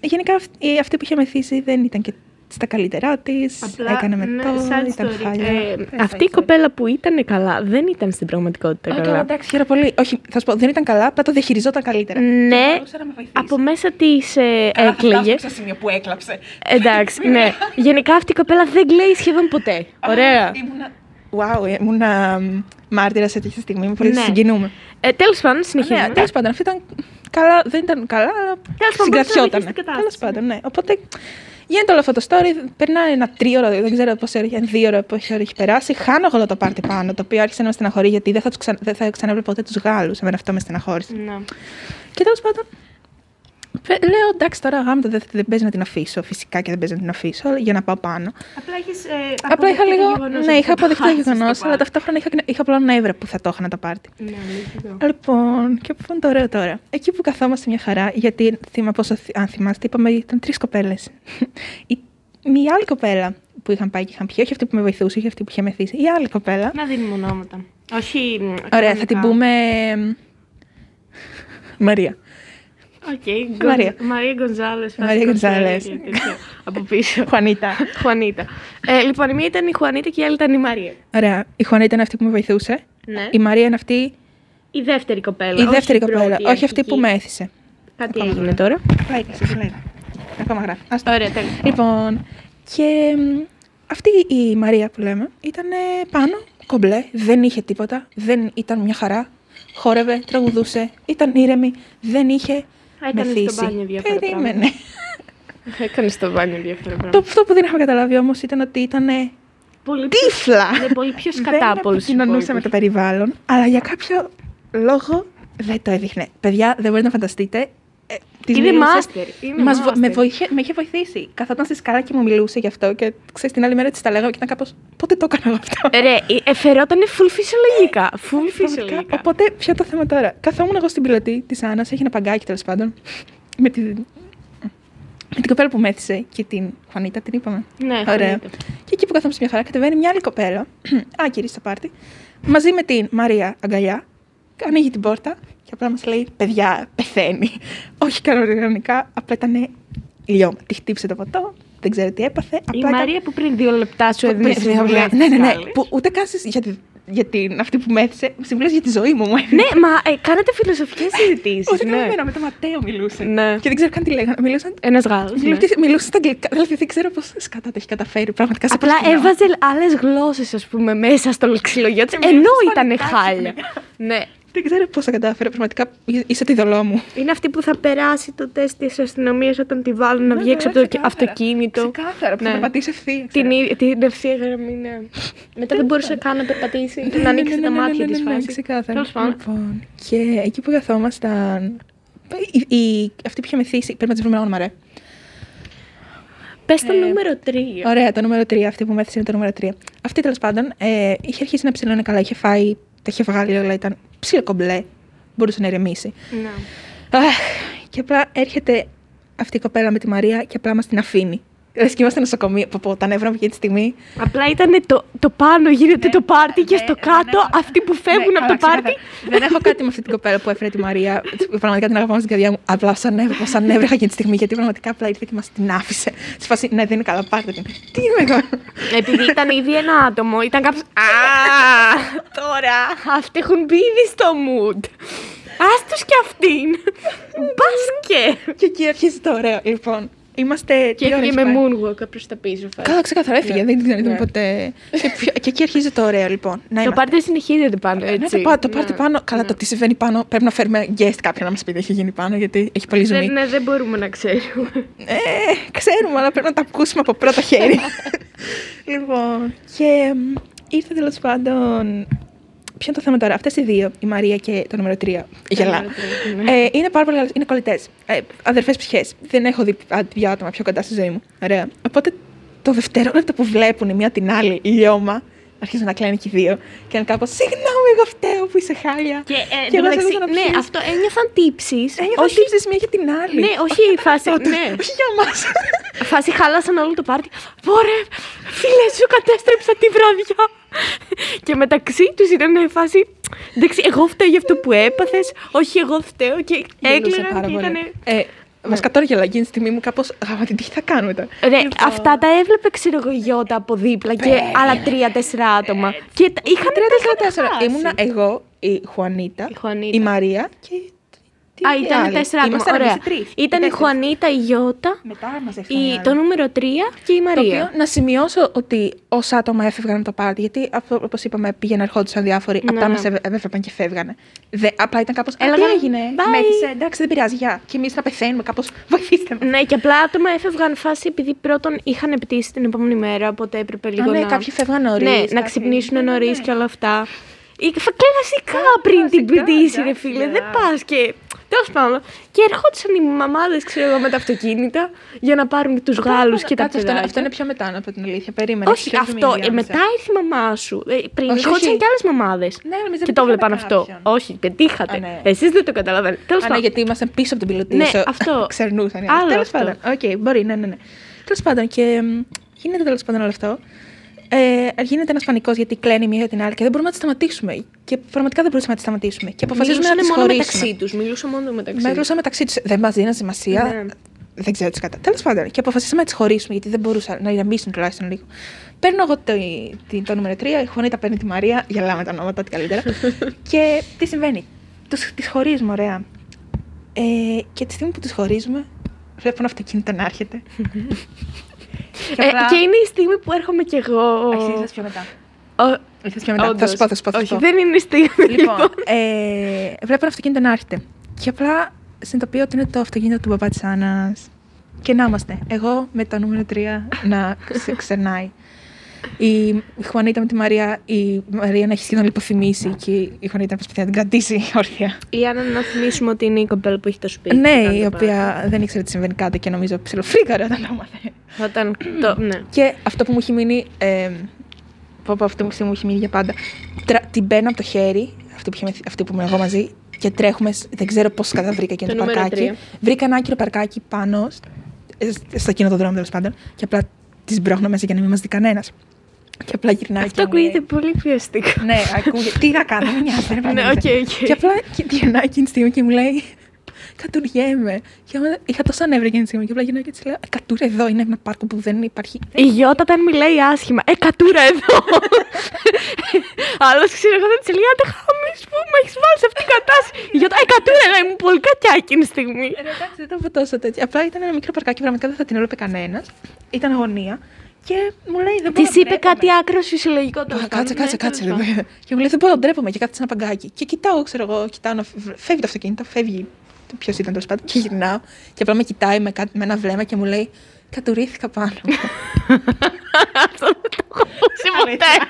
γενικά αυ- η- αυτή που είχε μεθύσει δεν ήταν και στα καλύτερά της. Έκανε με ναι, το, sad ήταν story. χάλια. Ε, Πες, αυτή η sorry. κοπέλα που ήταν καλά δεν ήταν στην πραγματικότητα Α, καλά, καλά. εντάξει, χαίρομαι πολύ. Όχι, θα σου πω, δεν ήταν καλά, απλά το διαχειριζόταν καλύτερα. Ναι, Και μπορούσε να με βοηθήσει. από μέσα της ε, Καλά, θα φτάσουμε έκλαιγε. στο σημείο που έκλαψε. Εντάξει, ναι. Γενικά αυτή η κοπέλα δεν κλαίει σχεδόν ποτέ. Ωραία. Α, Ήμουνα. Wow, ήμουνα μάρτυρας σε τέτοια στιγμή. Με πολύ Ναι. συγκινούμε. Ε, Τέλος πάντων, συνεχίζουμε. Ναι, τέλος πάντων, αυτή ήταν καλά, δεν ήταν καλά, αλλά Τέλος πάντων, συγκρατιόταν. μπορείς να διαχειριστείς την Τέλος κατάσταση. πάντων, ναι. Οπότε γίνεται όλο αυτό το story, περνάει ένα τρίωρο, δεν ξέρω πόση ώρα, ένα δύο ώρα, πόση ώρα έχει περάσει. Χάνω εγώ όλο το πάρτι πάνω, το οποίο άρχισε να με στεναχωρεί γιατί δεν θα, τους ξα... δεν θα ξαναβλέπω ποτέ τους Γάλλους. Εμένα αυτό με στεναχώρησε. Ναι. Και τέλος πάντων. Πε- Λέω εντάξει, τώρα γάμο δεν, δεν παίζει να την αφήσω. Φυσικά και δεν παίζει να την αφήσω για να πάω πάνω. Απλά έχεις, ε, Απλά είχα αποδεχτεί το λίγο. γεγονός Ναι, ότι είχα θα το αποδεχτεί το χάσεις γεγονός, το αλλά πάρτι. ταυτόχρονα είχα, είχα απλά νεύρα που θα το είχα να το πάρτι. Ναι, αλήθεια. Λοιπόν, και πού είναι το ωραίο τώρα; Εκεί που καθόμαστε μια χαρά, γιατί θυμάμαι πόσο, θυ- αν θυμάστε, είπαμε ήταν τρεις κοπέλες. Μια άλλη κοπέλα που είχαν πάει και είχαν πιει, όχι αυτή που με βοηθούσε, όχι αυτή που είχε μεθύσει. Η άλλη κοπέλα. Να δίνουμε ονόματα. Όχι. μ, Ωραία, θα την κανονικά. πούμε. Μαρία. Οκ, Γκον- Μαρία. Μαρία Γκονζάλες. Μαρία Γκονζάλες. και τέτοιο, Από πίσω. Χουανίτα. Χουανίτα. Ε, λοιπόν, η μία ήταν η Χουανίτα και η άλλη ήταν η Μαρία. Ωραία. Η Χουανίτα είναι αυτή που με βοηθούσε. Ναι. Η Μαρία είναι αυτή. Η δεύτερη κοπέλα. Η όχι δεύτερη πρώτη, κοπέλα. η Όχι αυτή αρχική. που με έθισε. Κάτι Ακόμα έγινε γράφει. τώρα. Πλάι, εσύ, πλάι. Ακόμα γράφει. Άστο. Ωραία, τέλεια. Λοιπόν, και μ, αυτή η Μαρία που λέμε ήταν πάνω, κομπλέ, δεν είχε τίποτα, δεν ήταν μια χαρά. Χόρευε, τραγουδούσε, ήταν ήρεμη, δεν είχε Έκανες στο μεθύσει. μπάνιο διάφορα Περίμενε. Έκανες στο μπάνιο διάφορα Το, πράγματα. αυτό που δεν είχαμε καταλάβει όμως ήταν ότι ήταν Πολύ πιο, τύφλα. είναι πολύ πιο σκατά δεν από όλους τους επικοινωνούσε με το υπόλοιπους. περιβάλλον, αλλά για κάποιο λόγο δεν το έδειχνε. Παιδιά, δεν μπορείτε να φανταστείτε ε, της Είναι μιλούσε. master, είναι Μας βο- master. με, βοήχε, με είχε βοηθήσει. Καθόταν στη σκάλα και μου μιλούσε γι' αυτό και ξέρεις την άλλη μέρα της τα λέγαμε και ήταν κάπως πότε το έκανα εγώ αυτό. Ρε, ε, φερότανε full φυσιολογικά. Full Πραγματικά. φυσιολογικά. Οπότε, ποιο το θέμα τώρα; Καθόμουν εγώ στην πιλωτή της Άννας, έχει ένα παγκάκι τέλος πάντων. Με την, με την κοπέλα που μέθησε και την Χανίτα, την είπαμε. Ναι, Ωραία. Χανίτα. Και εκεί που καθόμαστε μια χαρά, κατεβαίνει μια άλλη κοπέλα, άκυρη στο πάρτι, μαζί με την Μαρία Αγκαλιά. Ανοίγει την πόρτα και απλά μας λέει: Παιδιά, πεθαίνει. Όχι κανονικά, απλά ήταν λιώμα. Τη χτύπησε το ποτό, δεν ξέρω τι έπαθε. Η απλά Μαρία που πριν δύο λεπτά σου έδινε Πριν- συμβουλές Ναι, ναι, ναι. άλλες. Που ούτε καν στις- για, τη- για την, αυτή που μέθησε, συμβουλές για τη ζωή μου μου έδινε. Ναι, μα ε, κάνατε φιλοσοφικές συζητήσεις. Όχι, ναι. ναι. εμένα, με τον Ματέο μιλούσε. Ναι. Και δεν ξέρω καν τι λέγανε. Μιλούσαν. Ένας Γάλλος. ναι. Μιλούσε, μιλούσε στα αγγλικά. Δηλαδή δεν ξέρω πώς σκατά το έχει καταφέρει. Πραγματικά σε Απλά προσκυνάω. έβαζε άλλες γλώσσες, ας πούμε, μέσα στο λεξιλογιό της, Και μιλούσε ενώ ήταν ισπανικά χάλια. ναι. Δεν ξέρω πώς τα κατάφερε. Πραγματικά είσαι τη δολό μου. Είναι αυτή που θα περάσει το τεστ της αστυνομίας όταν τη βάλουν να βγει έξω από το αυτοκίνητο. Ξεκάθαρα, που θα Ναι. περπατήσει ευθεία. Την, ξέρω. εί- την ευθεία γραμμή, ναι. Μετά δεν μπορούσε καν να περπατήσει, Ναι, να ανοίξει ναι, τα ναι, ναι, μάτια ναι, της ναι, ναι, φάση. Ξεκάθαρα. Τέλος πάντων. Λοιπόν, και εκεί που καθόμασταν. Η, η, αυτή που είχε μεθύσει. Πρέπει να της βρούμε όνομα, ρε. Πες το Ε, νούμero 3. Ωραία, το νούμερο 3, αυτή που μέθησε είναι το νούμερο 3. Αυτή τέλος πάντων ε, είχε αρχίσει να ψηλώνει καλά, είχε φάει, τα είχε βγάλει όλα, ήταν ψηλό κομπλέ. Μπορούσε να ηρεμήσει. Ναι. Αχ, και απλά έρχεται αυτή η κοπέλα με τη Μαρία και απλά μας την αφήνει. Λε και είμαστε νοσοκομείο. Πω, πω, τα νεύρα μου εκείνη τη στιγμή. Απλά ήταν το, το πάνω γίνεται το πάρτι και ναι, στο δεν κάτω έχω- αυτοί που φεύγουν Ναι, από το καλά, πάρτι. ξεκάθαρα. Δεν έχω κάτι με αυτή την κοπέλα που έφερε τη Μαρία. Πραγματικά την αγαπάω στην καρδιά μου. Απλά σαν έβρεχα, σαν έβρεχα εκείνη τη στιγμή γιατί πραγματικά απλά ήρθε και μας την άφησε. Στη φάση, ναι, δεν είναι καλά, πάρτε την. Τι είμαι εγώ; Επειδή ήταν ήδη ένα άτομο, ήταν κάποιος. Α, τώρα αυτοί έχουν μπει ήδη στο mood. Άστος και αυτήν. Μπάσκε. και εκεί αρχίζει το ωραίο. Λοιπόν, είμαστε. Και τι ώρα έφυγε έχει με πάει; moonwalk προς τα πίσω. φάση. Καλά, ξεκάθαρα έφυγε. Ναι. Δεν την είδαμε Ναι. ποτέ. και, ποιο- και εκεί αρχίζει το ωραίο, λοιπόν. Να Το είμαστε. πάρτι συνεχίζεται πάνω, Ναι, έτσι. το, πά- το πάρτι Ναι. πάνω. Καλά, το τι συμβαίνει πάνω. Πρέπει να φέρουμε guest κάποιον να μας πει τι έχει γίνει πάνω, γιατί έχει πολύ ζουμί. Δεν, ναι, δεν μπορούμε να ξέρουμε. Ε, ξέρουμε, αλλά πρέπει να τα ακούσουμε από πρώτο χέρι. λοιπόν, και μ, ήρθε τέλος πάντων. Ποιο είναι το θέμα τώρα, αυτές οι δύο, η Μαρία και το νούμερο 3. Γελά. Ναι. Ε, είναι πάρα πολύ καλέ, είναι κολλητές. Ε, Αδερφές ψυχές. Δεν έχω δει α, δύο άτομα πιο κοντά στη ζωή μου. Ωραία. Οπότε το δευτερόλεπτο που βλέπουν η μία την άλλη λιώμα, αρχίζουν να κλαίνουν και οι δύο. Και είναι κάπως, Συγγνώμη, εγώ φταίω που είσαι χάλια. Και, ε, Και εγώ εντάξει, σε έδωσα να ναι, πιείς. αυτό ένιωθαν τύψεις. Ένιωθα όχι, χύψεις μία για την άλλη. ναι, όχι η φάση, Τότε, ναι. Όχι για μας. Φάση χάλασαν όλο το πάρτι. Πόρε, φίλε σου κατέστρεψα τη βραδιά. και μεταξύ τους ήταν η φάση. Εντάξει, εγώ φταίω για αυτό που έπαθες. Όχι, εγώ φταίω. Και έκλαιγαν και ήταν. Ε, Βασικά τώρα γελά, εκείνη τη στιγμή μου κάπως. Γαμάτι, τι θα κάνω τώρα. Ρε, Λοιπόν, αυτά τα έβλεπε, ξέρω εγώ, η Γιώτα από δίπλα και άλλα τρία-τέσσερα άτομα. Και τα- είχαν Τρία-τέσσερα. χάσει. Ήμουνα εγώ, η Χουανίτα, Η Χουανίτα. η Μαρία και. Τι Α, οι ήταν άλλοι. τέσσερα άτομα. Ήμασταν Ωραία. εμείς οι τρεις, οι Ήταν η τέσσερις. Χουανίτα, η Γιώτα, Μετά μαζεύτηκαν οι η, άλλοι. το νούμερο 3 και η Το οποίο Μαρία. να σημειώσω ότι όσα άτομα έφευγαν από το πάρτι, γιατί όπως είπαμε πήγαιναν, ερχόντουσαν διάφοροι, Ναι, απλά ναι. μας έβλεπαν και φεύγανε. Δε, απλά ήταν κάπως. Έλεγαν, Τι έγινε, bye. μέθησε, εντάξει, δεν πειράζει, γεια. Και εμείς να πεθαίνουμε, κάπως βοηθήστε μας. Ναι, και απλά άτομα έφευγαν φάση επειδή πρώτον είχαν πτήσει την επόμενη μέρα, οπότε έπρεπε λίγο ναι, να. κάποιοι φεύγαν νωρίς. Ναι, να ξυπνήσουν νωρίς και όλα αυτά. Ή κλασικά πριν την Κλασικά, πτήση, ρε εντάξει, φίλε. ναι. Δεν πας και. Τέλος πάντων. Και ερχόντουσαν οι μαμάδες, ξέρω εγώ, με τα αυτοκίνητα για να πάρουν τους Γάλλου και τα Κάτσε, αυτό, είναι- παιδάκια. αυτό είναι πιο μετά, να πω την αλήθεια. Περίμενε. Όχι, έχεις πιο αυτό. ζουμί Ε, διάμεσα. μετά ήρθε η μαμά σου. Ε, πριν Όχι, ερχόντουσαν όχι. και άλλες μαμάδες. Ναι, αλλά εμείς δεν και το πετύχαμε βλέπαν αυτό. κάποιον. Όχι, πετύχατε. Α, ναι. Εσείς δεν το καταλαβαίνετε. Τέλος Α, ναι, πάντων. γιατί ήμασταν πίσω από την πιλωτή. Ναι, όσο αυτό. Ξερνούσαν. Άλλο Τέλος αυτό. πάντων. Οκ, μπορεί, ναι, ναι. ναι. Τέλος πάντων, και μ, γίνεται τέλος πάντων όλο αυτό. Ε, γίνεται ένας πανικός γιατί κλαίνει η μία για την άλλη και δεν μπορούμε να τη σταματήσουμε. Και πραγματικά δεν μπορούσαμε να τη σταματήσουμε. Και αποφασίζουμε να Μιλούσαν τι μόνο χωρίσουμε. μεταξύ τους. Μιλούσαν μόνο μεταξύ Με τους. ρωτούσαν μεταξύ τους. Δεν μας δίναν σημασία. Ναι. Δεν ξέρω τις κατά. Τέλος πάντων. Και αποφασίσαμε να τις χωρίσουμε γιατί δεν μπορούσαν να ηρεμήσουν τουλάχιστον λίγο. Παίρνω εγώ το, το, το νούμερο 3, η Χωνίτα παίρνει τη Μαρία. Γελάμε τα ονόματα, ό,τι καλύτερα. και τι συμβαίνει; Τις χωρίζουμε, ωραία. Ε, και τη στιγμή που τις χωρίζουμε, βλέπω ένα αυτοκίνητο να έρχεται. Ε, και είναι η στιγμή που έρχομαι κι εγώ. Εσύ ήρθες πιο μετά. Ο- Ήρθες πιο μετά. Θα όντως. σου πω, θα σου πω. θα σου Όχι, πω. δεν είναι η στιγμή. Λοιπόν, ε, βλέπω ένα αυτοκίνητο να έρχεται. Και απλά συνειδητοποιώ ότι είναι το αυτοκίνητο του μπαμπά της Άννας. Και να είμαστε. Εγώ με το νούμερο 3 να ξε- ξερνάει. η, η Χουανίτα με τη Μαρία, η Μαρία να έχει σχεδόν λιποθυμήσει και η Χουανίτα να προσπαθεί να την κρατήσει όρθια. Η Άννα να θυμίσουμε ότι είναι η κοπέλα που έχει το σπίτι. Ναι, Κάντε η πάντα. οποία δεν ήξερε τι συμβαίνει κάτω και νομίζω ψιλοφρίκαρε όταν το έμαθε. Όταν το, ναι. Και αυτό που μου έχει μείνει. Ε, πω, πω, αυτό που μου έχει μείνει για πάντα. Τρα, την παίρνω από το χέρι, αυτή που, είχε, μεθ- αυτή που ήμουν εγώ μαζί, και τρέχουμε. σ- Δεν ξέρω πώς κατά βρήκα εκείνο Το το, νούμερο παρκάκι. τρία. Βρήκα ένα άκυρο παρκάκι πάνω, σ- ε, σ- στο εκείνο το δρόμο τέλος πάντων, και απλά τις μπρόχνω μέσα για να μην μας δει κανένας. Και απλά γυρνάει. Αυτό και μου λέει- ακούγεται πολύ πιεστικό. Ναι, ακούγεται. Τι θα κάνω, δεν με νοιάζει. δεν Ναι, επανέρχεται. ok, ok. Και απλά και- γυρνάει εκείνη τη στιγμή και μου λέει. Κατουριέμαι. Και άμα- είχα τόσα νεύρα εκείνη τη στιγμή. Και απλά γυρνάει και της λέω: «Ε, Κατούρα εδώ είναι ένα πάρκο που δεν υπάρχει. Η Γιώτα όταν μιλάει άσχημα, ε, κατούρα εδώ. Άλλος ξέρω εγώ δεν της λέει, άντε χαμήσου που με έχεις βάλει σε αυτήν την κατάσταση. Η Γιώτα, ε, κατούρα εδώ, ήμουν πολύ κακιά εκείνη τη στιγμή. Ε, ρε, εντάξει, δεν το είπα τόσο τέτοιο. Απλά ήταν ένα μικρό παρκάκι, πραγματικά δεν θα την έβλεπε κανένας. Ήταν αγωνία. Και μου λέει: Δεν μπορώ Της να είπε ντρέπομαι. κάτι άκρος φυσιολογικό Α, τέλος Κάτσε, πάντων. κάτσε, Ναι, κάτσε. τέλος ρε, πάντων. βέβαια. Και μου λέει: Δεν μπορώ να ντρέπομαι. Και κάθεται σε ένα παγκάκι. Και κοιτάω, ξέρω εγώ, κοιτάω να φε- φεύγει το αυτοκίνητο, φεύγει. Ποιος ήταν τέλος πάντων. Και γυρνάω. Και απλά με κοιτάει με, κάτι, με ένα βλέμμα και μου λέει: Κατουρίθηκα πάνω. Αυτό δεν το έχω ακούσει ποτέ.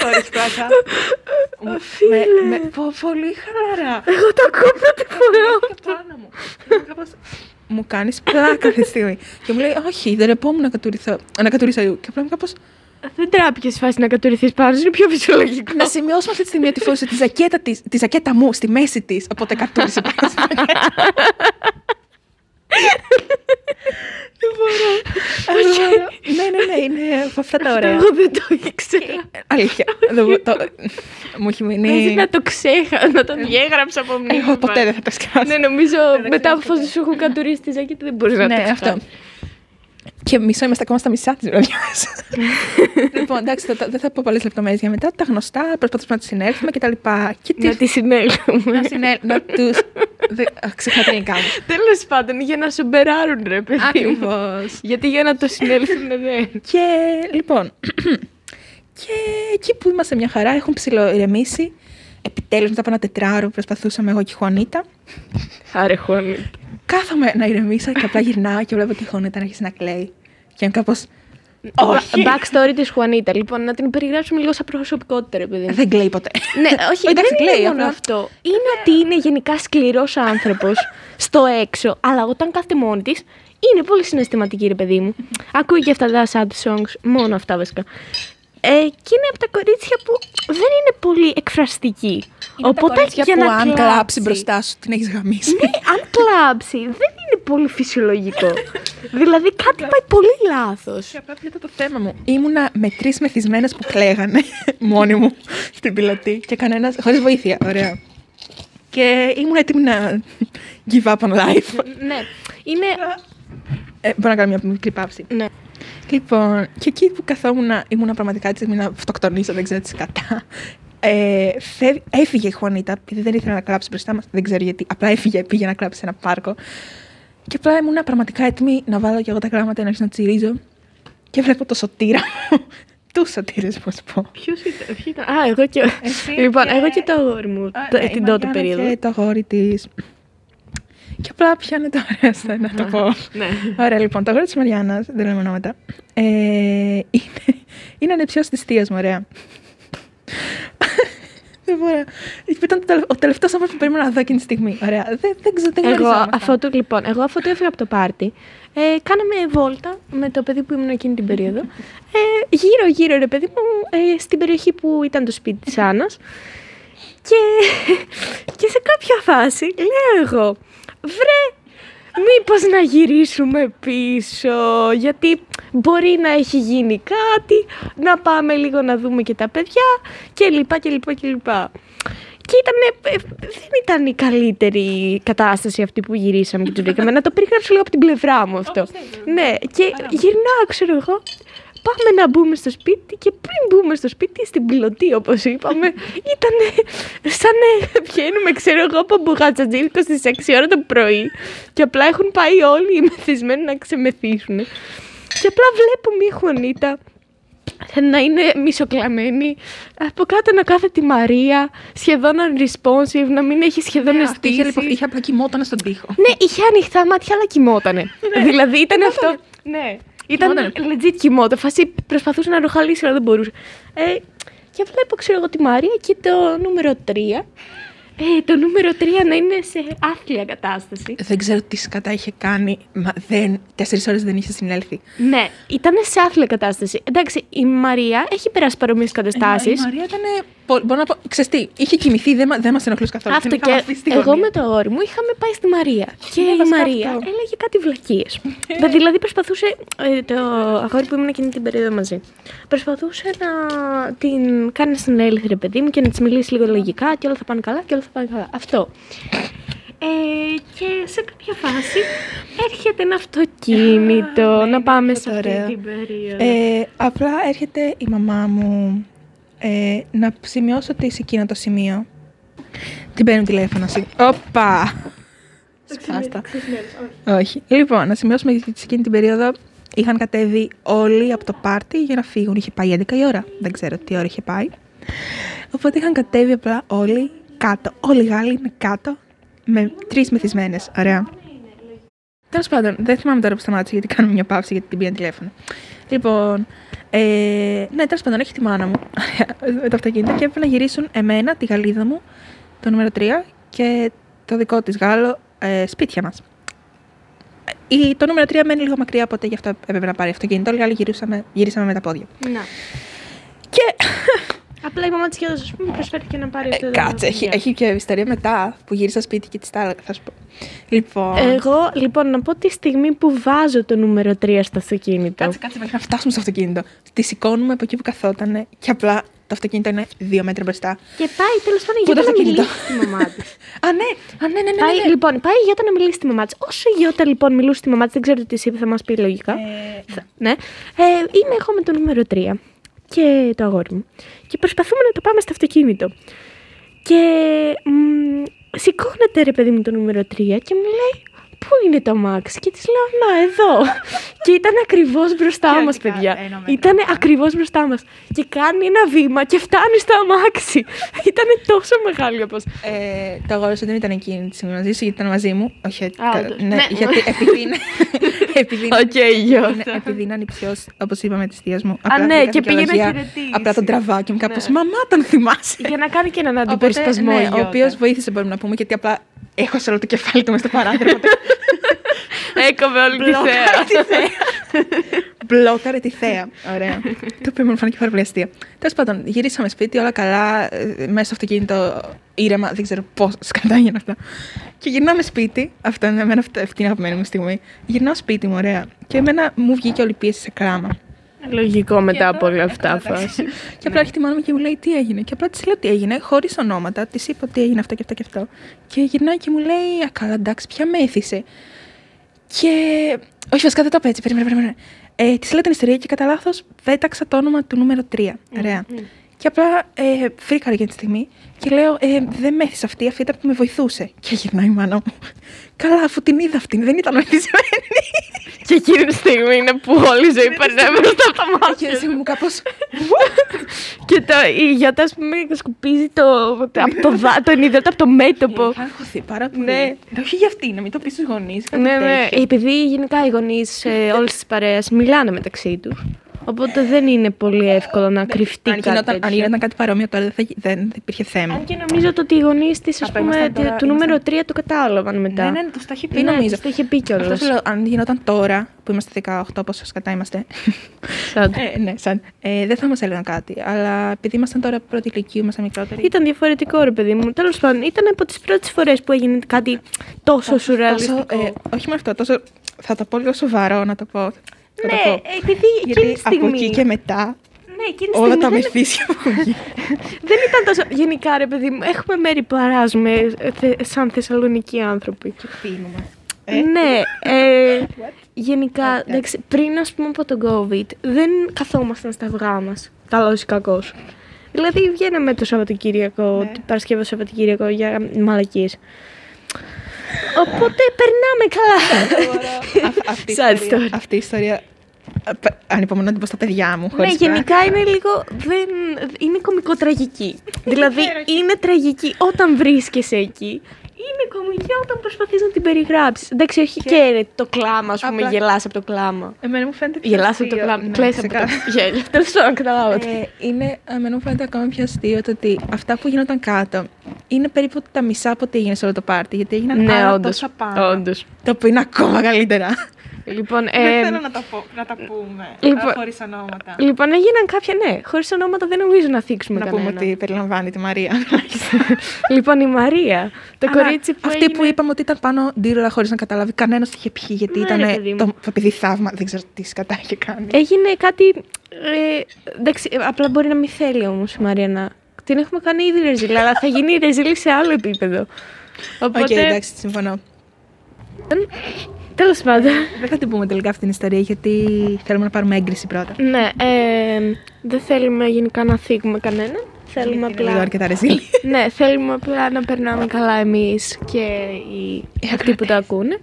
Χωρίς πλάκα. με, με, πο- πολύ χαλαρά. Εγώ το ακούω πρώτη φορά. Και πάνω μου. Και μου κάπως, Μου κάνεις πλάκα αυτή τη στιγμή. Και μου λέει: Όχι, δεν ρεπόμουν να κατουριθώ. Να κατουρίσω αλλού. Και απλά μου κάπω. Δεν τράπηκε στη φάση να κατουρηθείς πάνω, είναι πιο φυσιολογικό. Να σημειώσουμε αυτή τη στιγμή ότι φόρησε τη ζακέτα, της, τη ζακέτα μου στη μέση της. Οπότε κατούρισε πάνω. στη ζακέτα. Δεν μπορώ. Δεν μπορώ. Ναι, ναι, ναι, είναι από αυτά τα ωραία. Εγώ δεν το ήξερα. Αλήθεια. Δεν μπορώ- το- Μου έχει Παίζει μείνει. να το ξέχα, να το διέγραψα από μνήμη. Εγώ ποτέ δεν θα το σκάσω. Ναι, νομίζω το μετά από ξέρω εφόσον σου έχουν κατουρίσει τη ζακέτα δεν μπορείς να το Ναι, ξεχάσεις. αυτό. Και μισό είμαστε ακόμα στα μισά της βραδιάς. λοιπόν, εντάξει, θα- δεν θα πω πολλές λεπτομέρειες για μετά. Τα γνωστά, προσπαθούμε να τους συνέλθουμε κτλ. Και τι. Να τη συνέλθουμε. Να συνέλ... να του. Ξεχάω τα ελληνικά μου. Τέλος πάντων, για να σου μπεράρουν, ρε παιδί. μου. Ακριβώς. Γιατί για να το συνέλθουν δεν. Και λοιπόν. και εκεί που είμαστε μια χαρά, έχουν ψιλοειρεμήσει. Επιτέλους, μετά από ένα τετράωρο, προσπαθούσαμε εγώ και η Χουανίτα. Άρε, χώνει. Κάθομαι να ηρεμήσω και απλά γυρνάω και βλέπω τη Χουανίτα να αρχίσει να κλαίει. Και είμαι κάπω. Όχι. Backstory της Χουανίτα. Λοιπόν, να την περιγράψουμε λίγο σαν προσωπικότητα, ρε παιδί. μου. Δεν κλαίει ποτέ. Ναι, όχι, Εντάξει, δεν κλαίει, είναι μόνο απλά. αυτό. Είναι ότι είναι γενικά σκληρός άνθρωπος στο έξω, αλλά όταν κάθεται μόνη της, είναι πολύ συναισθηματική, ρε παιδί μου. Ακούει και αυτά τα sad songs, μόνο αυτά βασικά. Ε, και είναι από τα κορίτσια που δεν είναι πολύ εκφραστική. Οπότε για που να αν κλάψει- κλάψει μπροστά σου την έχεις γαμίσει. Ναι, αν κλάψει, δεν είναι πολύ φυσιολογικό. δηλαδή κάτι πάει πολύ λάθος. Και απλά ποιο ήταν το θέμα μου. Ήμουνα με τρεις μεθυσμένες που κλαίγανε μόνη μου στην πιλωτή και κανένας. χωρίς βοήθεια. Ωραία. Και ήμουν έτοιμη να give up on life. ναι, είναι... Ε, μπορώ να κάνω μια μικρή παύση. Ναι. Λοιπόν, και εκεί που καθόμουν, ήμουνα πραγματικά τη στιγμή να αυτοκτονήσω, δεν ξέρω τι κατά. Ε, φεύ- έφυγε η Χουανίτα, επειδή δεν ήθελε να κλάψει μπροστά μας. Δεν ξέρω γιατί. Απλά έφυγε, πήγε να κλάψει σε ένα πάρκο. Και απλά ήμουνα πραγματικά έτοιμη να βάλω και εγώ τα γράμματα να αρχίσω να τσιρίζω. Και βλέπω το σωτήρα μου. Τους σωτήρες, πώς πω. Ποιος ήταν, ποιος ήταν. Α, εγώ και... Εσύ λοιπόν, και- εγώ και το αγόρι μου, Α, το- ναι, η την τότε Μαριάννα περίοδο. Και το αγόρι της. Και απλά πιάνεται ωραία στα να το πω. Ναι. Ωραία, λοιπόν, το αγόρι της Μαριάννας, δεν λέμε ονόματα, ε, είναι, είναι ανεψιός της θείας μου, ωραία. δεν μπορώ. Ήταν το τελε- ο τελευταίος άνθρωπος που περίμενα να δω εκείνη τη στιγμή. Ωραία. Δεν, δεν ξέρω, δεν Εγώ, γνωριζόμασταν. αφού του, λοιπόν, εγώ αφού του έφυγα από το πάρτι, ε, κάναμε βόλτα με το παιδί που ήμουν εκείνη την περίοδο. Ε, γύρω γύρω ρε παιδί μου, ε, στην περιοχή που ήταν το σπίτι της Άννας. Και, και σε κάποια φάση λέω εγώ, βρε, μήπως να γυρίσουμε πίσω, γιατί μπορεί να έχει γίνει κάτι, να πάμε λίγο να δούμε και τα παιδιά και λοιπά και λοιπά και λοιπά. Και ήταν, ε, δεν ήταν η καλύτερη κατάσταση αυτή που γυρίσαμε και του βρήκαμε. να το περιγράψω λίγο από την πλευρά μου αυτό. ναι, και γυρνάω, ξέρω εγώ, πάμε να μπούμε στο σπίτι και πριν μπούμε στο σπίτι, στην πιλωτή όπως είπαμε, ήταν σαν να βγαίνουμε, ξέρω εγώ, από μπουγατσατζίλικο στις 6 ώρα το πρωί και απλά έχουν πάει όλοι οι μεθυσμένοι να ξεμεθύσουν. Και απλά βλέπω μία Χουανίτα να είναι μισοκλαμμένη, από κάτω να κάθεται η Μαρία, σχεδόν unresponsive, να μην έχει σχεδόν Ναι, αυτή είχε, αισθήσει. λοιπόν, είχε απλά κοιμόταν στον τοίχο. Ναι, είχε ανοιχτά μάτια, αλλά κοιμότανε. δηλαδή ήταν αυτό. Ναι. Ήταν Κοιμότανε. legit κοιμόταν. Φάση προσπαθούσε να ροχαλίσει, αλλά δεν μπορούσε. Ε, και βλέπω, ξέρω εγώ, τη Μαρία και το νούμερο 3. Ε, το νούμερο 3 να είναι σε άθλια κατάσταση. Δεν ξέρω τι σκατά είχε κάνει. Μα δεν, τέσσερις ώρες δεν είχε συνέλθει. Ναι, ήταν σε άθλια κατάσταση. Εντάξει, η Μαρία έχει περάσει παρόμοιες καταστάσει. Ε, Η Μαρία ήταν. Μπορώ να πω. Ξέρεις τι, είχε κοιμηθεί, δεν, μα- δεν μας ενοχλούσε καθόλου. Αυτό Την είχαμε και αφήσει στη εγώ γωνία. με το αγόρι μου είχαμε πάει στη Μαρία. Και Ναι, η βασικά Μαρία αυτό. έλεγε κάτι βλακίες. δηλαδή προσπαθούσε. ε, το αγόρι που ήμουν εκείνη την περίοδο μαζί. Προσπαθούσε να την κάνεις να συνέλθει, ρε παιδί μου, και να της μιλήσεις λίγο λογικά και όλα θα πάνε καλά και όλα θα πάνε καλά. Αυτό. Ε, και σε κάποια φάση έρχεται ένα αυτοκίνητο ναι, να πάμε είναι σε αυτό αυτή ωραίο. την περίοδο. Ε, απλά έρχεται η μαμά μου ε, να σημειώσω ότι σε εκείνο το σημείο. Την παίρνουν τηλέφωνο. Συ... Όπα! Σπάστα. Όχι. Λοιπόν, να σημειώσουμε ότι σε εκείνη την περίοδο είχαν κατέβει όλοι από το πάρτι για να φύγουν. Είχε πάει 11 η ώρα. Δεν ξέρω τι ώρα είχε πάει. Οπότε είχαν κατέβει απλά όλοι κάτω. Όλοι οι Γάλλοι είναι κάτω με τρεις μεθυσμένες. Ωραία. Τέλος πάντων, δεν θυμάμαι τώρα που σταμάτησε γιατί κάνουμε μια παύση γιατί την πήγαν τηλέφωνο. Λοιπόν, ε, ναι, τέλος πάντων, έχει τη μάνα μου με το αυτοκίνητο και έπρεπε να γυρίσουν εμένα, τη Γαλλίδα μου, το νούμερο 3 και το δικό της Γάλλο ε, σπίτια μας. Η, το νούμερο 3 μένει λίγο μακριά, οπότε γι' αυτό έπρεπε να πάρει αυτοκίνητο. Όλοι οι άλλοι γυρίσαμε, γυρίσαμε με τα πόδια. Να. Και Απλά η μαμά της Γιώτα, ας πούμε, προσφέρθηκε να πάρει αυτό ε, το κάτσε, έχει, δωμάτιο. έχει και ιστορία μετά που γύρισα σπίτι και της τα έλεγα, θα σου πω. Λοιπόν. Εγώ, λοιπόν, να πω τη στιγμή που βάζω το νούμερο 3 στο αυτοκίνητο. Κάτσε, κάτσε μέχρι να φτάσουμε στο αυτοκίνητο. Τη σηκώνουμε από εκεί που καθόταν και απλά το αυτοκίνητο είναι δύο μέτρα μπροστά. Και πάει τέλος πάντων η Πού το Γιώτα να αυτοκίνητο; μιλήσει στη μαμά της. Α, ναι, α, ναι, ναι, ναι. πάει, ναι. Λοιπόν, πάει η Γιώτα να μιλήσει στη μαμά της. Όσο η Γιώτα λοιπόν μιλούσε στη μαμά της, δεν ξέρω τι της είπε, θα μας πει λογικά. Ε, Θα- ναι. Ε, είμαι εγώ με το νούμερο 3 και το αγόρι μου. Και προσπαθούμε να το πάμε στο αυτοκίνητο. Και μ, σηκώνεται ρε παιδί μου το νούμερο 3 και μου λέει Πού είναι το αμάξι και της λέω Να εδώ Και ήταν ακριβώς μπροστά Και μας αντικά, παιδιά ένα μέτρο Ήταν μπροστά. ακριβώς μπροστά μας Και κάνει ένα βήμα και φτάνει στο αμάξι Ήταν τόσο μεγάλη όπως ε, το αγόρι σου δεν ήταν εκείνη τη στιγμή μαζί σου, γιατί ήταν μαζί μου. Όχι, Α, κα- όντως. ναι, Ναι. γιατί επειδή είναι. επειδή είναι, Οκ, Γιώτα. είναι, επειδή είναι ανιψιός, όπως είπαμε της θείας μου. ναι, βρήκα και πήγε να δικαιολογία, χαιρετήσεις. Απλά τον τραβάω και μου κάπως, Ναι. μαμά τον θυμάσαι. Για να κάνει και έναν Οπότε, αντιπερισπασμό ναι, η ο Γιώτα. οποίος βοήθησε, μπορούμε να πούμε, γιατί απλά έχω σε όλο το κεφάλι του μέσα στο παράθυρο. οπότε Έκοβε όλη τη Μπλόκαρε θέα τη θέα. Μπλόκαρε τη θέα. Ωραία. το οποίο μου φάνηκε πάρα πολύ αστείο. Τέλος πάντων, γυρίσαμε σπίτι, όλα καλά, ε, μέσα στο αυτοκίνητο ήρεμα, δεν ξέρω πώς σκατά έγιναν αυτά. Και γυρνάμε σπίτι, αυτό είναι εμένα αυτή αυτή είναι η αγαπημένη μου στιγμή. Γυρνάω σπίτι μου, ωραία. Και εμένα μου βγήκε όλη η πίεση σε κράμα. Λογικό μετά από όλα Ε, αυτά καλά, φάση. εντάξει. Και απλά έρχεται η μάνα μου και μου λέει τι έγινε; Και απλά της λέω τι έγινε, χωρίς ονόματα. Της είπα τι έγινε αυτό και αυτό και αυτό. Και γυρνάει και μου λέει Α, καλά, εντάξει, πια μέθησε. Και. Όχι, βασικά δεν το είπα έτσι. Περίμενε, περίμενε. Ε, της λέω την ιστορία και κατά λάθος πέταξα το όνομα του νούμερο 3. Ωραία. Και απλά ε, φρίκαρα για τη στιγμή και λέω: ε, Δεν μέθησε αυτή, αυτή ήταν που με βοηθούσε. Και γυρνάει η μάνα μου. Καλά, αφού την είδα αυτή, δεν ήταν μεθυσμένη. Και εκείνη τη στιγμή είναι που όλη η ζωή περνάει μπροστά από τα Και μάτια. εσύ μου κάπω. Και το, η Γιώτα, α πούμε, σκουπίζει το, το, από το, δά- τον υδρότα από το μέτωπο. Είχα αγχωθεί πάρα πολύ. Ναι. Όχι για αυτή, να μην το πεις στους γονείς. Ναι, ναι. Επειδή γενικά οι γονείς όλη τη παρέα μιλάνε μεταξύ τους. Οπότε δεν είναι πολύ εύκολο να κρυφτεί Αν κάτι γινόταν, αν τέτοιο. γινόταν κάτι παρόμοιο τώρα δεν, θα, γι- δεν υπήρχε θέμα. Αν και νομίζω ότι οι γονείς της, ας Απ' πούμε, ήμασταν τώρα- του νούμερο 3 το κατάλαβαν μετά. Ναι, ναι, ναι, του τα έχει πει Ναι, νομίζω. τους το είχε πει κιόλας. Αυτό σου λέω, αν γινόταν τώρα που είμαστε 18, πόσο σκατά είμαστε. Σαν- ε, ναι, σαν. Ε, δεν θα μας έλεγαν κάτι. Αλλά επειδή ήμασταν τώρα πρώτη ηλικίου, ήμασταν μικρότεροι. Ήταν διαφορετικό, ρε παιδί μου. Τέλος πάντων, ήταν από τις πρώτες φορές που έγινε κάτι τόσο σουρεαλιστικό. Τόσο, ε, όχι με αυτό, τόσο. Θα το πω λίγο σοβαρό να το πω. Θα το ναι, πω. επειδή Γιατί εκείνη τη στιγμή. από εκεί και μετά Ναι, εκείνη τη όλα στιγμή τα δεν, μεθύσια που έχουν γίνει. δεν ήταν τόσο. Γενικά, ρε παιδί μου, έχουμε μέρη που αράζουμε ε, θε- σαν Θεσσαλονικοί άνθρωποι. Πίνουμε. Ναι, ε, γενικά, Ε, εντάξει, πριν ας πούμε από τον COVID, δεν καθόμασταν στα αυγά μας, καλός ή κακός. Δηλαδή βγαίναμε το Σαββατοκύριακο, Ναι. το Παρασκευό Σαββατοκύριακο για μαλακίες. Οπότε περνάμε καλά. Α- αυτή, η Sad ιστορία, story. αυτή η ιστορία π- ανυπομονώ να την πω στα παιδιά μου. Ναι, χωρίς γενικά είναι λίγο. Δεν, είναι κωμικοτραγική. δηλαδή είναι τραγική όταν βρίσκεσαι εκεί. Είναι κωμική όταν προσπαθείς να την περιγράψεις. Εντάξει, όχι και, το κλάμα, ας πούμε, Απλά- γελάς από το κλάμα. Εμένα μου φαίνεται πιο Γελάς από το αστείο. κλάμα. Ναι, Κλαις από το ξεκάθαρα. γέλιο. Τέλος πάντων, καταλάβατε. Ε, είναι, εμένα μου φαίνεται ακόμα πιο αστείο το ότι αυτά που γίνονταν κάτω είναι περίπου τα μισά από ό,τι έγινε σε όλο το πάρτι. Γιατί έγιναν ναι, άλλα όντως. τόσα πάνω. Όντως. Το οποίο είναι ακόμα καλύτερα. Λοιπόν, Δεν ε, θέλω να τα, πω, να τα πούμε λοιπόν- ε, χωρίς ονόματα. λοιπόν, έγιναν κάποια, ναι, χωρίς ονόματα δεν νομίζω να θίξουμε να κανένα. πούμε ότι περιλαμβάνει τη Μαρία. λοιπόν, η Μαρία, το Αλλά κορίτσι που Αυτή έγινε... που είπαμε ότι ήταν πάνω ντύρολα χωρίς να καταλάβει κανένας τι είχε πιει, γιατί Ναι, ήταν. ρε παιδί μου. Το, επειδή θαύμα, δεν ξέρω τι σκατά είχε κάνει. Έγινε κάτι. Ε, εντάξει, ε, απλά μπορεί να μην θέλει όμως η Μαρία να. Την έχουμε κάνει ήδη ρεζίλ, αλλά θα γίνει ρεζίλ σε άλλο επίπεδο. Οκ, Οπότε. εντάξει, συμφωνώ. Τέλος πάντων. Δεν θα την πούμε τελικά αυτή την ιστορία, γιατί θέλουμε να πάρουμε έγκριση πρώτα. ναι, ε, δεν θέλουμε γενικά να θίγουμε κανέναν. Θέλουμε Είναι λίγο απλά. αρκετά ρεζίλ. ναι, θέλουμε απλά να περνάμε καλά εμείς και οι αυτοί που το ακούνε.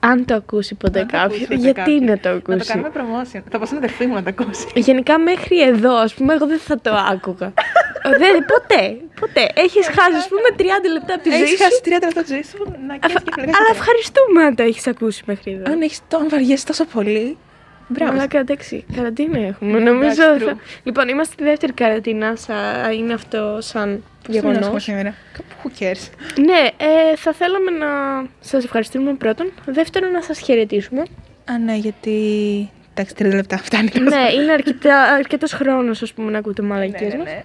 Αν το ακούσει ποτέ Αν το κάποιος. ακούσει ποτέ Γιατί κάποιος. να το Να το ακούσει; κάνουμε promotion. Θα πω στην αδερφή μου να το ακούσει. Γενικά μέχρι εδώ, ας πούμε, εγώ δεν θα το άκουγα. δεν, ποτέ, ποτέ. Έχεις χάσει, ας πούμε, 30 λεπτά από τη ζωή Έχει σου. χάσει 30 λεπτά τη ζωή σου να Αφ- καίει και φλεγάς Αλλά το ευχαριστούμε αν το έχεις ακούσει μέχρι εδώ. Αν έχει το, αν βαριέσαι τόσο πολύ. Μπράβο. Αλλά εντάξει, καραντίνα έχουμε. Νομίζω. Εντάξει, θα- true. Λοιπόν, είμαστε στη δεύτερη καραντίνα. Σα... Είναι αυτό σαν Πώς το μοιράσουμε γεγονός. σήμερα; Who cares. Ναι, ε, θα θέλαμε να σας ευχαριστούμε πρώτον. Δεύτερον, να σας χαιρετήσουμε. Α, ναι, γιατί. Εντάξει, 30 λεπτά φτάνει. ναι, είναι αρκετά, αρκετός χρόνος, ας πούμε, να ακούτε μαλακίες μας. ναι.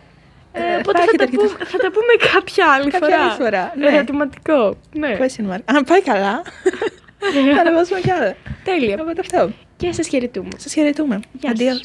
Ε, Ε, οπότε θα θα, έχετε τα πούμε, θα τα πούμε κάποια άλλη Κάποια φορά. άλλη φορά, ναι. Ερωτηματικό. Ναι. Question mark. Αν πάει καλά, θα ανεβάσουμε κι άλλα. Τέλεια. Οπότε αυτό. Και σας χαιρετούμε. Σας χαιρετούμε. Γεια σας. Αντίο.